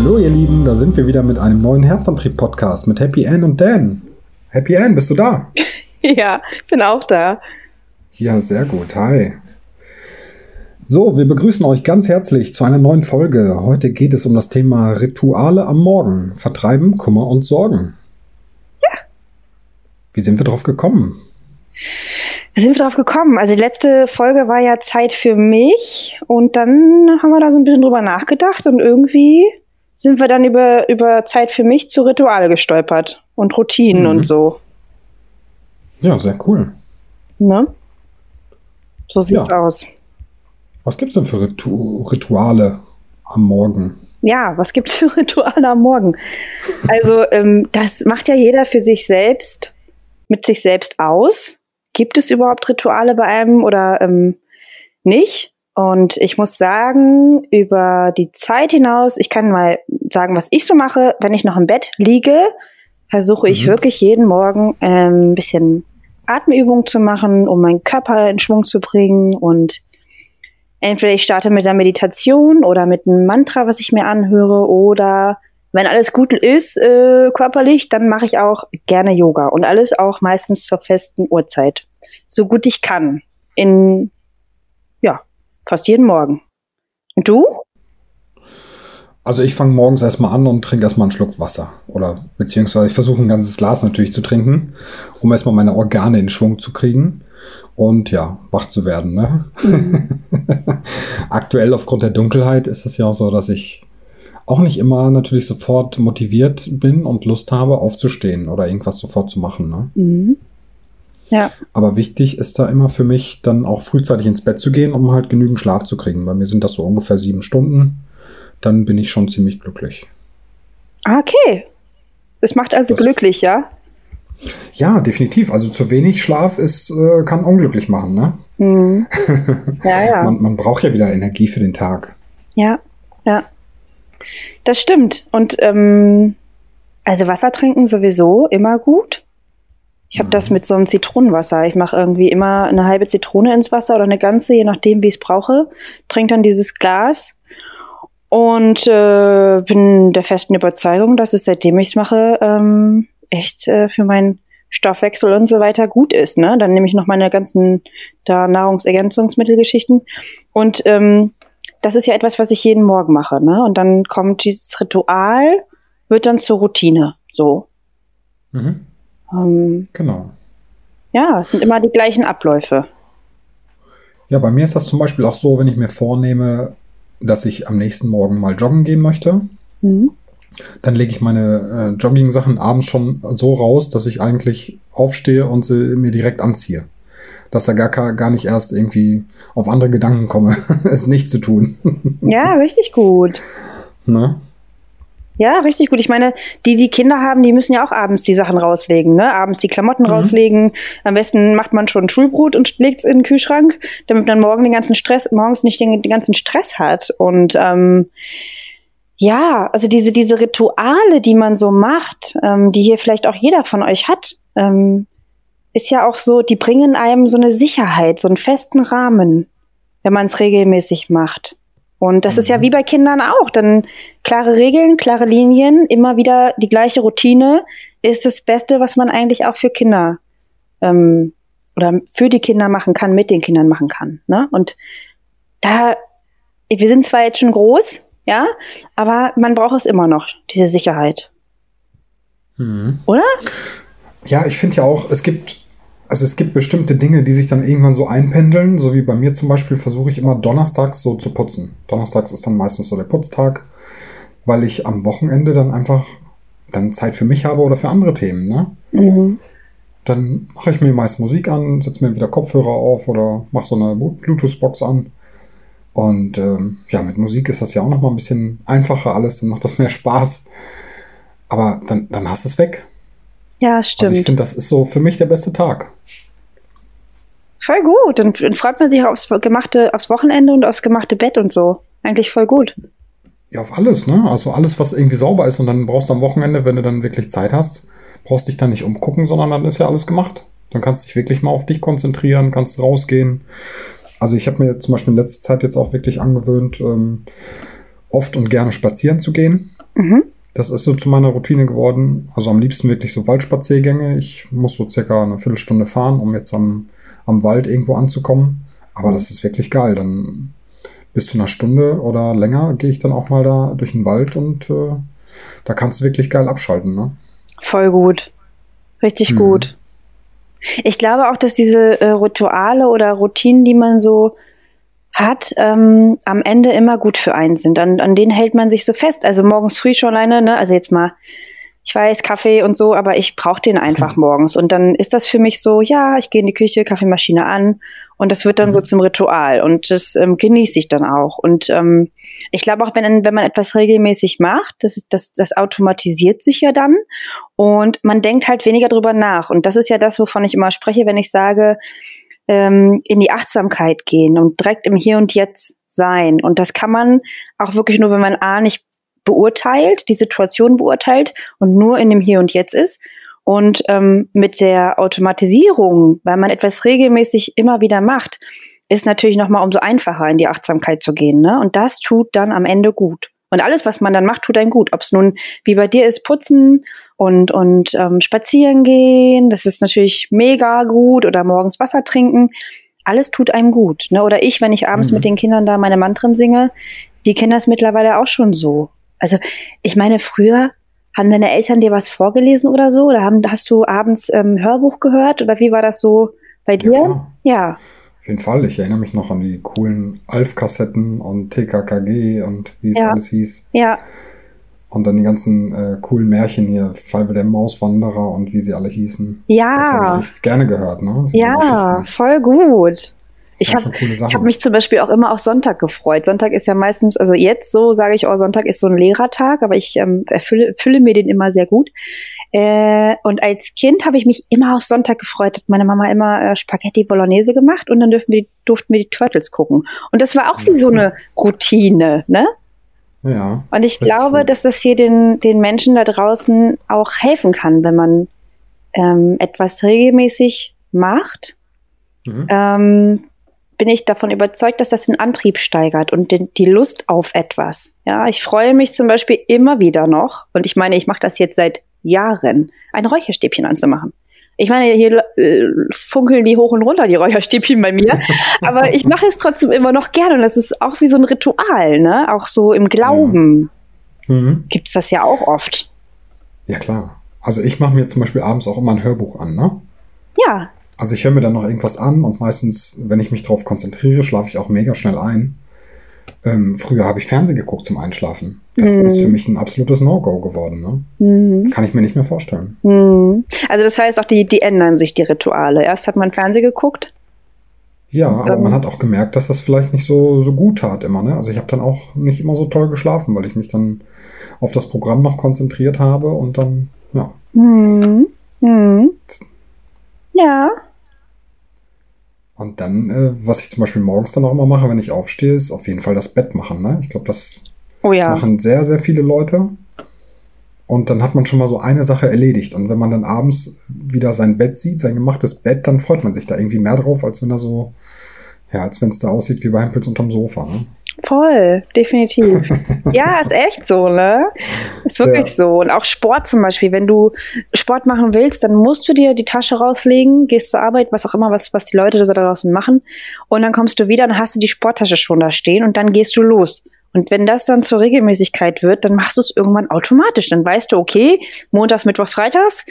Hallo ihr Lieben, da sind wir wieder mit einem neuen Herzantrieb-Podcast mit Happy Ann und Dan. Happy Ann, bist du da? ja, ich bin auch da. Ja, sehr gut. Hi. So, wir begrüßen euch ganz herzlich zu einer neuen Folge. Heute geht es um das Thema Rituale am Morgen. Vertreiben Kummer und Sorgen. Ja. Wie sind wir drauf gekommen? Wie sind wir drauf gekommen? Also die letzte Folge war ja Zeit für mich und dann haben wir da so ein bisschen drüber nachgedacht und irgendwie sind wir dann über, über Zeit für mich zu Rituale gestolpert und Routinen mhm. und so. Ja, sehr cool. Ne? So sieht's ja. aus. Was gibt's denn für Ritu Rituale am Morgen? Ja, was gibt's für Rituale am Morgen? Also, ähm, das macht ja jeder für sich selbst, mit sich selbst aus. Gibt es überhaupt Rituale bei einem oder ähm, nicht? Und ich muss sagen, über die Zeit hinaus, ich kann mal sagen, was ich so mache, wenn ich noch im Bett liege, versuche ich mhm. wirklich jeden Morgen ähm, ein bisschen Atemübungen zu machen, um meinen Körper in Schwung zu bringen. Und entweder ich starte mit einer Meditation oder mit einem Mantra, was ich mir anhöre, oder wenn alles gut ist äh, körperlich, dann mache ich auch gerne Yoga und alles auch meistens zur festen Uhrzeit, so gut ich kann. In Fast jeden Morgen. Und du? Also ich fange morgens erstmal an und trinke erstmal einen Schluck Wasser. Oder beziehungsweise ich versuche ein ganzes Glas natürlich zu trinken, um erstmal meine Organe in Schwung zu kriegen und ja, wach zu werden. Ne? Mhm. Aktuell aufgrund der Dunkelheit ist es ja auch so, dass ich auch nicht immer natürlich sofort motiviert bin und Lust habe, aufzustehen oder irgendwas sofort zu machen. Ne? Mhm. Ja. Aber wichtig ist da immer für mich, dann auch frühzeitig ins Bett zu gehen, um halt genügend Schlaf zu kriegen. Bei mir sind das so ungefähr sieben Stunden. Dann bin ich schon ziemlich glücklich. Ah, okay. Es macht also das glücklich, ja? Ja, definitiv. Also zu wenig Schlaf ist, äh, kann unglücklich machen, ne? Mhm. Ja, ja. man, man braucht ja wieder Energie für den Tag. Ja, ja. Das stimmt. Und ähm, also Wasser trinken sowieso immer gut. Ich habe das mit so einem Zitronenwasser. Ich mache irgendwie immer eine halbe Zitrone ins Wasser oder eine ganze, je nachdem, wie ich es brauche. Trinke dann dieses Glas und äh, bin der festen Überzeugung, dass es seitdem ich es mache, ähm, echt äh, für meinen Stoffwechsel und so weiter gut ist. Ne? Dann nehme ich noch meine ganzen da Nahrungsergänzungsmittelgeschichten. Und ähm, das ist ja etwas, was ich jeden Morgen mache. Ne? Und dann kommt dieses Ritual, wird dann zur Routine. So. Mhm. Ähm, genau. Ja, es sind immer die gleichen Abläufe. Ja, bei mir ist das zum Beispiel auch so, wenn ich mir vornehme, dass ich am nächsten Morgen mal joggen gehen möchte, mhm. dann lege ich meine äh, Jogging-Sachen abends schon so raus, dass ich eigentlich aufstehe und sie mir direkt anziehe. Dass da gar, gar nicht erst irgendwie auf andere Gedanken komme, es nicht zu tun. ja, richtig gut. Ne? Ja, richtig gut. Ich meine, die, die Kinder haben, die müssen ja auch abends die Sachen rauslegen, ne? Abends die Klamotten mhm. rauslegen. Am besten macht man schon Schulbrot und legt es in den Kühlschrank, damit man morgen den ganzen Stress, morgens nicht den, den ganzen Stress hat. Und ähm, ja, also diese, diese Rituale, die man so macht, ähm, die hier vielleicht auch jeder von euch hat, ähm, ist ja auch so, die bringen einem so eine Sicherheit, so einen festen Rahmen, wenn man es regelmäßig macht. Und das mhm. ist ja mhm. wie bei Kindern auch. Dann klare Regeln, klare Linien, immer wieder die gleiche Routine ist das Beste, was man eigentlich auch für Kinder ähm, oder für die Kinder machen kann, mit den Kindern machen kann. Ne? Und da, wir sind zwar jetzt schon groß, ja, aber man braucht es immer noch, diese Sicherheit. Mhm. Oder? Ja, ich finde ja auch, es gibt also es gibt bestimmte Dinge, die sich dann irgendwann so einpendeln, so wie bei mir zum Beispiel versuche ich immer donnerstags so zu putzen. Donnerstags ist dann meistens so der Putztag, weil ich am Wochenende dann einfach dann Zeit für mich habe oder für andere Themen. Ne? Mhm. Dann mache ich mir meist Musik an, setze mir wieder Kopfhörer auf oder mache so eine Bluetooth-Box an. Und ähm, ja, mit Musik ist das ja auch noch mal ein bisschen einfacher alles, dann macht das mehr Spaß. Aber dann, dann hast du es weg. Ja, stimmt. Also ich finde, das ist so für mich der beste Tag. Voll gut. Und dann freut man sich aufs gemachte, aufs Wochenende und aufs gemachte Bett und so. Eigentlich voll gut. Ja, auf alles, ne? Also alles, was irgendwie sauber ist und dann brauchst du am Wochenende, wenn du dann wirklich Zeit hast, brauchst dich dann nicht umgucken, sondern dann ist ja alles gemacht. Dann kannst du dich wirklich mal auf dich konzentrieren, kannst rausgehen. Also ich habe mir zum Beispiel in letzter Zeit jetzt auch wirklich angewöhnt, ähm, oft und gerne spazieren zu gehen. Mhm. Das ist so zu meiner Routine geworden. Also am liebsten wirklich so Waldspaziergänge. Ich muss so circa eine Viertelstunde fahren, um jetzt am, am Wald irgendwo anzukommen. Aber das ist wirklich geil. Dann bis zu einer Stunde oder länger gehe ich dann auch mal da durch den Wald und äh, da kannst du wirklich geil abschalten. Ne? Voll gut. Richtig hm. gut. Ich glaube auch, dass diese äh, Rituale oder Routinen, die man so hat, ähm, am Ende immer gut für einen sind. An, an denen hält man sich so fest. Also morgens früh schon alleine, ne? Also jetzt mal, ich weiß, Kaffee und so, aber ich brauche den einfach morgens. Und dann ist das für mich so, ja, ich gehe in die Küche, Kaffeemaschine an und das wird dann so mhm. zum Ritual und das ähm, genieße ich dann auch. Und ähm, ich glaube auch, wenn, wenn man etwas regelmäßig macht, das, ist, das, das automatisiert sich ja dann und man denkt halt weniger drüber nach. Und das ist ja das, wovon ich immer spreche, wenn ich sage, ähm, in die Achtsamkeit gehen und direkt im Hier und Jetzt sein. Und das kann man auch wirklich nur, wenn man A nicht beurteilt, die Situation beurteilt und nur in dem Hier und Jetzt ist und ähm, mit der Automatisierung, weil man etwas regelmäßig immer wieder macht, ist natürlich noch mal umso einfacher in die Achtsamkeit zu gehen. Ne? Und das tut dann am Ende gut. Und alles, was man dann macht, tut einem gut. Ob es nun wie bei dir ist, putzen und, und ähm, spazieren gehen, das ist natürlich mega gut. Oder morgens Wasser trinken. Alles tut einem gut. Ne? Oder ich, wenn ich abends mhm. mit den Kindern da meine Mantren singe, die kennen das mittlerweile auch schon so. Also ich meine, früher haben deine Eltern dir was vorgelesen oder so? Oder haben, hast du abends ähm, Hörbuch gehört? Oder wie war das so bei dir? Ja. ja. Auf jeden Fall. Ich erinnere mich noch an die coolen Alf-Kassetten und TKKG und wie es ja. alles hieß. Ja. Und dann die ganzen äh, coolen Märchen hier, Falbe der Mauswanderer und wie sie alle hießen. Ja. Das habe ich echt gerne gehört, ne? Ja, voll gut. Ich habe hab mich zum Beispiel auch immer auf Sonntag gefreut. Sonntag ist ja meistens, also jetzt so sage ich, oh, Sonntag ist so ein Lehrertag, aber ich ähm, erfülle fülle mir den immer sehr gut. Äh, und als Kind habe ich mich immer auf Sonntag gefreut. Hat meine Mama immer äh, Spaghetti Bolognese gemacht und dann dürfen wir, durften wir die Turtles gucken. Und das war auch wie so eine Routine, ne? Ja. Und ich glaube, gut. dass das hier den, den Menschen da draußen auch helfen kann, wenn man ähm, etwas regelmäßig macht. Mhm. Ähm, bin ich davon überzeugt, dass das den Antrieb steigert und den, die Lust auf etwas. Ja, ich freue mich zum Beispiel immer wieder noch, und ich meine, ich mache das jetzt seit Jahren, ein Räucherstäbchen anzumachen. Ich meine, hier äh, funkeln die hoch und runter, die Räucherstäbchen bei mir. Aber ich mache es trotzdem immer noch gerne. Und das ist auch wie so ein Ritual, ne? Auch so im Glauben ja. mhm. gibt es das ja auch oft. Ja, klar. Also ich mache mir zum Beispiel abends auch immer ein Hörbuch an, ne? Ja, also ich höre mir dann noch irgendwas an und meistens, wenn ich mich darauf konzentriere, schlafe ich auch mega schnell ein. Ähm, früher habe ich Fernsehen geguckt zum Einschlafen. Das mhm. ist für mich ein absolutes No-Go geworden. Ne? Mhm. Kann ich mir nicht mehr vorstellen. Mhm. Also das heißt auch, die, die ändern sich, die Rituale. Erst hat man Fernsehen geguckt. Ja, aber man hat auch gemerkt, dass das vielleicht nicht so, so gut tat immer. Ne? Also ich habe dann auch nicht immer so toll geschlafen, weil ich mich dann auf das Programm noch konzentriert habe und dann, ja. Mhm. Mhm. Ja. Und dann, äh, was ich zum Beispiel morgens dann auch immer mache, wenn ich aufstehe, ist auf jeden Fall das Bett machen. Ne? Ich glaube, das oh ja. machen sehr, sehr viele Leute. Und dann hat man schon mal so eine Sache erledigt. Und wenn man dann abends wieder sein Bett sieht, sein gemachtes Bett, dann freut man sich da irgendwie mehr drauf, als wenn er so, ja, als wenn es da aussieht wie bei Hempels unterm Sofa. Ne? Voll, definitiv. ja, ist echt so, ne? Ist wirklich ja. so. Und auch Sport zum Beispiel. Wenn du Sport machen willst, dann musst du dir die Tasche rauslegen, gehst zur Arbeit, was auch immer, was, was die Leute da draußen machen. Und dann kommst du wieder, dann hast du die Sporttasche schon da stehen und dann gehst du los. Und wenn das dann zur Regelmäßigkeit wird, dann machst du es irgendwann automatisch. Dann weißt du, okay, montags, mittwochs, freitags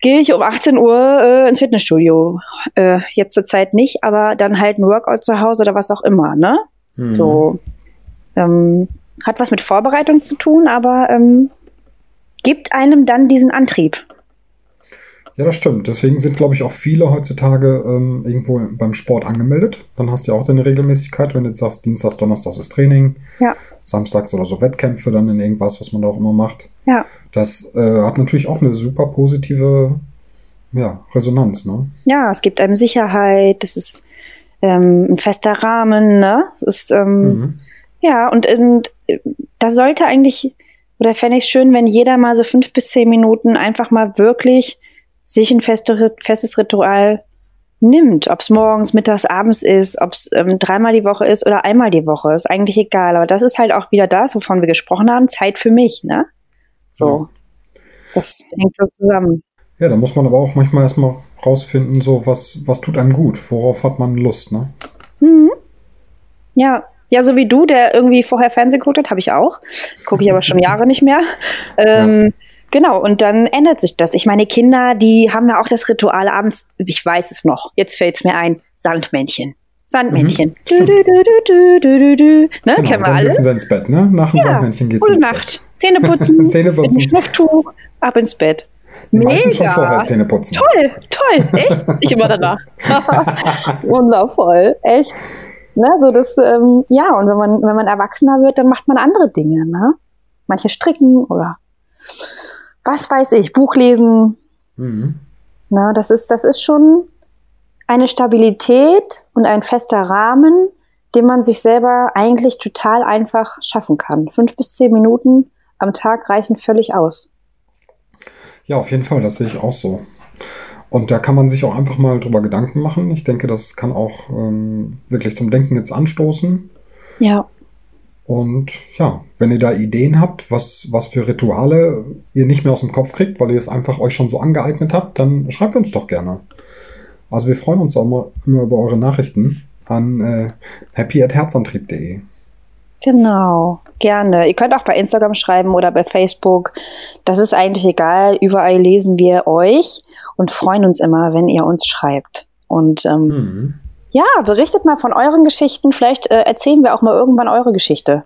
gehe ich um 18 Uhr äh, ins Fitnessstudio. Äh, jetzt zur Zeit nicht, aber dann halt ein Workout zu Hause oder was auch immer, ne? Mhm. So ähm, hat was mit Vorbereitung zu tun, aber ähm, gibt einem dann diesen Antrieb. Ja, das stimmt. Deswegen sind, glaube ich, auch viele heutzutage ähm, irgendwo beim Sport angemeldet. Dann hast du ja auch deine Regelmäßigkeit, wenn du jetzt sagst, Dienstags, Donnerstags ist Training. Ja. Samstags oder so Wettkämpfe dann in irgendwas, was man da auch immer macht. Ja. Das äh, hat natürlich auch eine super positive ja, Resonanz, ne? Ja, es gibt einem Sicherheit, das ist ähm, ein fester Rahmen, ne? Das ist, ähm, mhm. Ja, und, und da sollte eigentlich, oder fände ich schön, wenn jeder mal so fünf bis zehn Minuten einfach mal wirklich sich ein feste, festes Ritual nimmt. Ob es morgens, mittags, abends ist, ob es ähm, dreimal die Woche ist oder einmal die Woche, ist eigentlich egal. Aber das ist halt auch wieder das, wovon wir gesprochen haben, Zeit für mich, ne? So. Ja. Das hängt so zusammen. Ja, da muss man aber auch manchmal erstmal rausfinden, so was, was tut einem gut, worauf hat man Lust, ne? Mhm. Ja, ja, so wie du, der irgendwie vorher Fernsehen geguckt hat, habe ich auch. Gucke ich aber schon Jahre nicht mehr. Ähm, ja. Genau, und dann ändert sich das. Ich meine, Kinder, die haben ja auch das Ritual abends, ich weiß es noch, jetzt fällt es mir ein, Sandmännchen. Sandmännchen. Mhm, du, du, du, du, du, Ne, genau, kennen wir alle. dürfen sie ins Bett, ne? Nach dem ja, Sandmännchen geht's Gute ins Nacht. Bett. Zähne putzen, Zähne putzen. mit Schnupftuch, ab ins Bett. Mega. schon vorher Zähne putzen. Toll, toll, echt. Ich immer danach. Wundervoll, echt. Ne, so das, ähm, ja, und wenn man, wenn man erwachsener wird, dann macht man andere Dinge, ne? Manche stricken oder was weiß ich, Buch lesen. Mhm. Na, das ist, das ist schon eine Stabilität und ein fester Rahmen, den man sich selber eigentlich total einfach schaffen kann. Fünf bis zehn Minuten am Tag reichen völlig aus. Ja, auf jeden Fall, das sehe ich auch so. Und da kann man sich auch einfach mal drüber Gedanken machen. Ich denke, das kann auch ähm, wirklich zum Denken jetzt anstoßen. Ja. Und ja, wenn ihr da Ideen habt, was, was für Rituale ihr nicht mehr aus dem Kopf kriegt, weil ihr es einfach euch schon so angeeignet habt, dann schreibt uns doch gerne. Also wir freuen uns auch immer, immer über eure Nachrichten an äh, happy@herzantrieb.de. Genau, gerne. Ihr könnt auch bei Instagram schreiben oder bei Facebook. Das ist eigentlich egal. Überall lesen wir euch und freuen uns immer, wenn ihr uns schreibt. Und ähm, mhm. Ja, berichtet mal von euren Geschichten. Vielleicht äh, erzählen wir auch mal irgendwann eure Geschichte.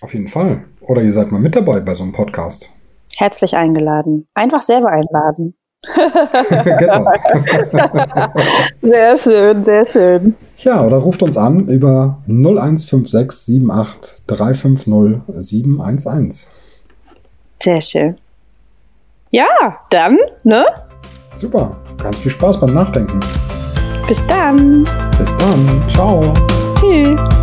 Auf jeden Fall. Oder ihr seid mal mit dabei bei so einem Podcast. Herzlich eingeladen. Einfach selber einladen. Genau. sehr schön, sehr schön. Ja, oder ruft uns an über 0156 78 350 711. Sehr schön. Ja, dann, ne? Super. Ganz viel Spaß beim Nachdenken. Bis dann. Bis dann. Ciao. Tschüss.